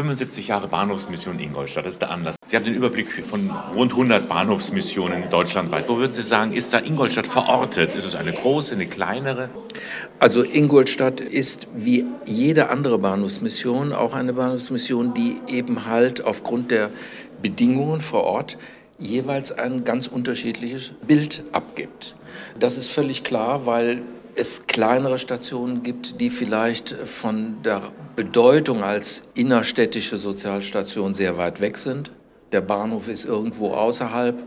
75 Jahre Bahnhofsmission Ingolstadt, das ist der Anlass. Sie haben den Überblick von rund 100 Bahnhofsmissionen deutschlandweit. Wo würden Sie sagen, ist da Ingolstadt verortet? Ist es eine große, eine kleinere? Also Ingolstadt ist wie jede andere Bahnhofsmission auch eine Bahnhofsmission, die eben halt aufgrund der Bedingungen vor Ort jeweils ein ganz unterschiedliches Bild abgibt. Das ist völlig klar, weil es kleinere Stationen gibt, die vielleicht von der Bedeutung als innerstädtische Sozialstation sehr weit weg sind. Der Bahnhof ist irgendwo außerhalb.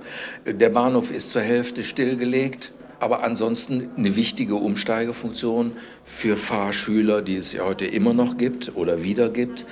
Der Bahnhof ist zur Hälfte stillgelegt, aber ansonsten eine wichtige Umsteigefunktion für Fahrschüler, die es ja heute immer noch gibt oder wieder gibt.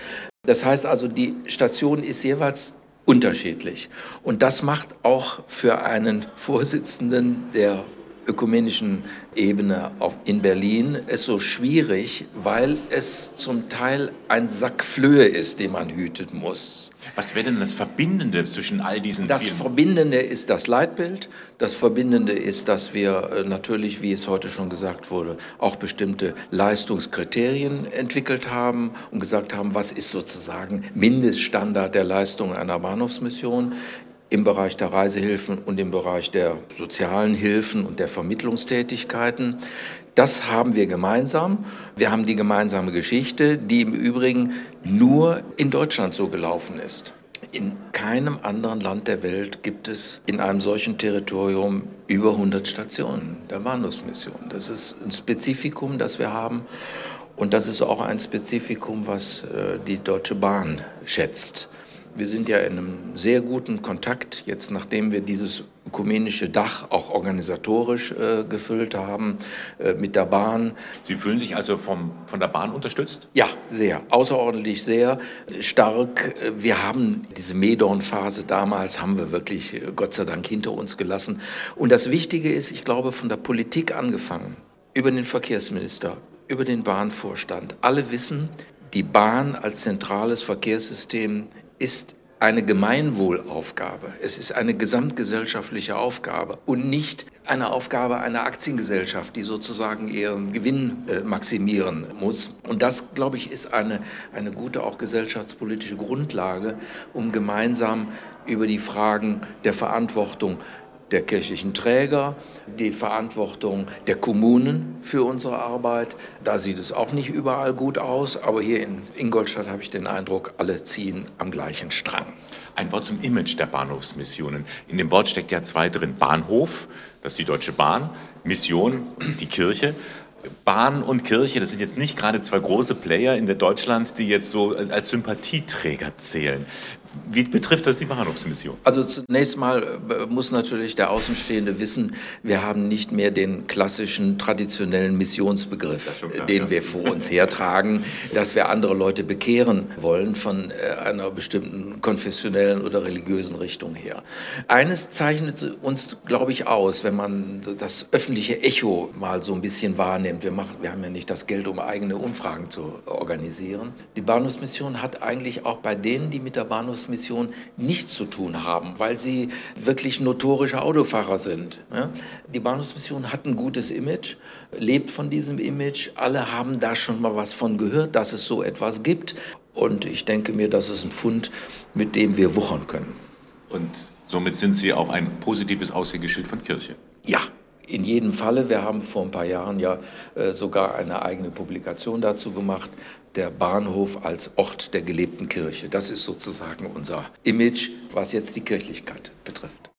Das heißt also, die Station ist jeweils unterschiedlich. Und das macht auch für einen Vorsitzenden der ökumenischen Ebene in Berlin es so schwierig, weil es zum Teil ein Sack Flöhe ist, den man hüten muss. Was wäre denn das Verbindende zwischen all diesen Das vielen? Verbindende ist das Leitbild. Das Verbindende ist, dass wir äh, natürlich, wie es heute schon gesagt wurde, auch bestimmte Leistungskriterien entwickelt haben und gesagt haben, was ist sozusagen Mindeststandard der Leistung einer Bahnhofsmission im Bereich der Reisehilfen und im Bereich der sozialen Hilfen und der Vermittlungstätigkeiten. Das haben wir gemeinsam. Wir haben die gemeinsame Geschichte, die im Übrigen nur in Deutschland so gelaufen ist. In keinem anderen Land der Welt gibt es in einem solchen Territorium über 100 Stationen der Bahnhofsmission. Das ist ein Spezifikum, das wir haben. Und das ist auch ein Spezifikum, was äh, die Deutsche Bahn schätzt. Wir sind ja in einem sehr guten Kontakt, jetzt nachdem wir dieses ökumenische Dach auch organisatorisch äh, gefüllt haben äh, mit der Bahn. Sie fühlen sich also vom, von der Bahn unterstützt? Ja, sehr, außerordentlich sehr stark. Wir haben diese Medorn-Phase damals, haben wir wirklich äh, Gott sei Dank hinter uns gelassen. Und das Wichtige ist, ich glaube, von der Politik angefangen, über den Verkehrsminister, über den Bahnvorstand, alle wissen, die Bahn als zentrales Verkehrssystem ist eine Gemeinwohlaufgabe. Es ist eine gesamtgesellschaftliche Aufgabe und nicht eine Aufgabe einer Aktiengesellschaft, die sozusagen ihren Gewinn äh, maximieren muss. Und das, glaube ich, ist eine, eine gute auch gesellschaftspolitische Grundlage, um gemeinsam über die Fragen der Verantwortung der kirchlichen Träger, die Verantwortung der Kommunen für unsere Arbeit. Da sieht es auch nicht überall gut aus, aber hier in Ingolstadt habe ich den Eindruck, alle ziehen am gleichen Strang. Ein Wort zum Image der Bahnhofsmissionen. In dem Wort steckt ja zwei drin. Bahnhof, das ist die Deutsche Bahn, Mission, die Kirche. Bahn und Kirche, das sind jetzt nicht gerade zwei große Player in der Deutschland, die jetzt so als Sympathieträger zählen. Wie betrifft das die Bahnhofsmission? Also zunächst mal äh, muss natürlich der Außenstehende wissen, wir haben nicht mehr den klassischen traditionellen Missionsbegriff, klar, den ja. wir vor uns hertragen, dass wir andere Leute bekehren wollen von äh, einer bestimmten konfessionellen oder religiösen Richtung her. Eines zeichnet uns, glaube ich, aus, wenn man das öffentliche Echo mal so ein bisschen wahrnimmt. Wir, machen, wir haben ja nicht das Geld, um eigene Umfragen zu organisieren. Die Bahnhofsmission hat eigentlich auch bei denen, die mit der Bahnhofsmission Bahnhofsmission nichts zu tun haben, weil sie wirklich notorische Autofahrer sind. Die Bahnhofsmission hat ein gutes Image, lebt von diesem Image. Alle haben da schon mal was von gehört, dass es so etwas gibt. Und ich denke mir, das ist ein Fund, mit dem wir wuchern können. Und somit sind Sie auch ein positives Aushängeschild von Kirche? Ja, in jedem Falle, wir haben vor ein paar Jahren ja äh, sogar eine eigene Publikation dazu gemacht, der Bahnhof als Ort der gelebten Kirche. Das ist sozusagen unser Image, was jetzt die Kirchlichkeit betrifft.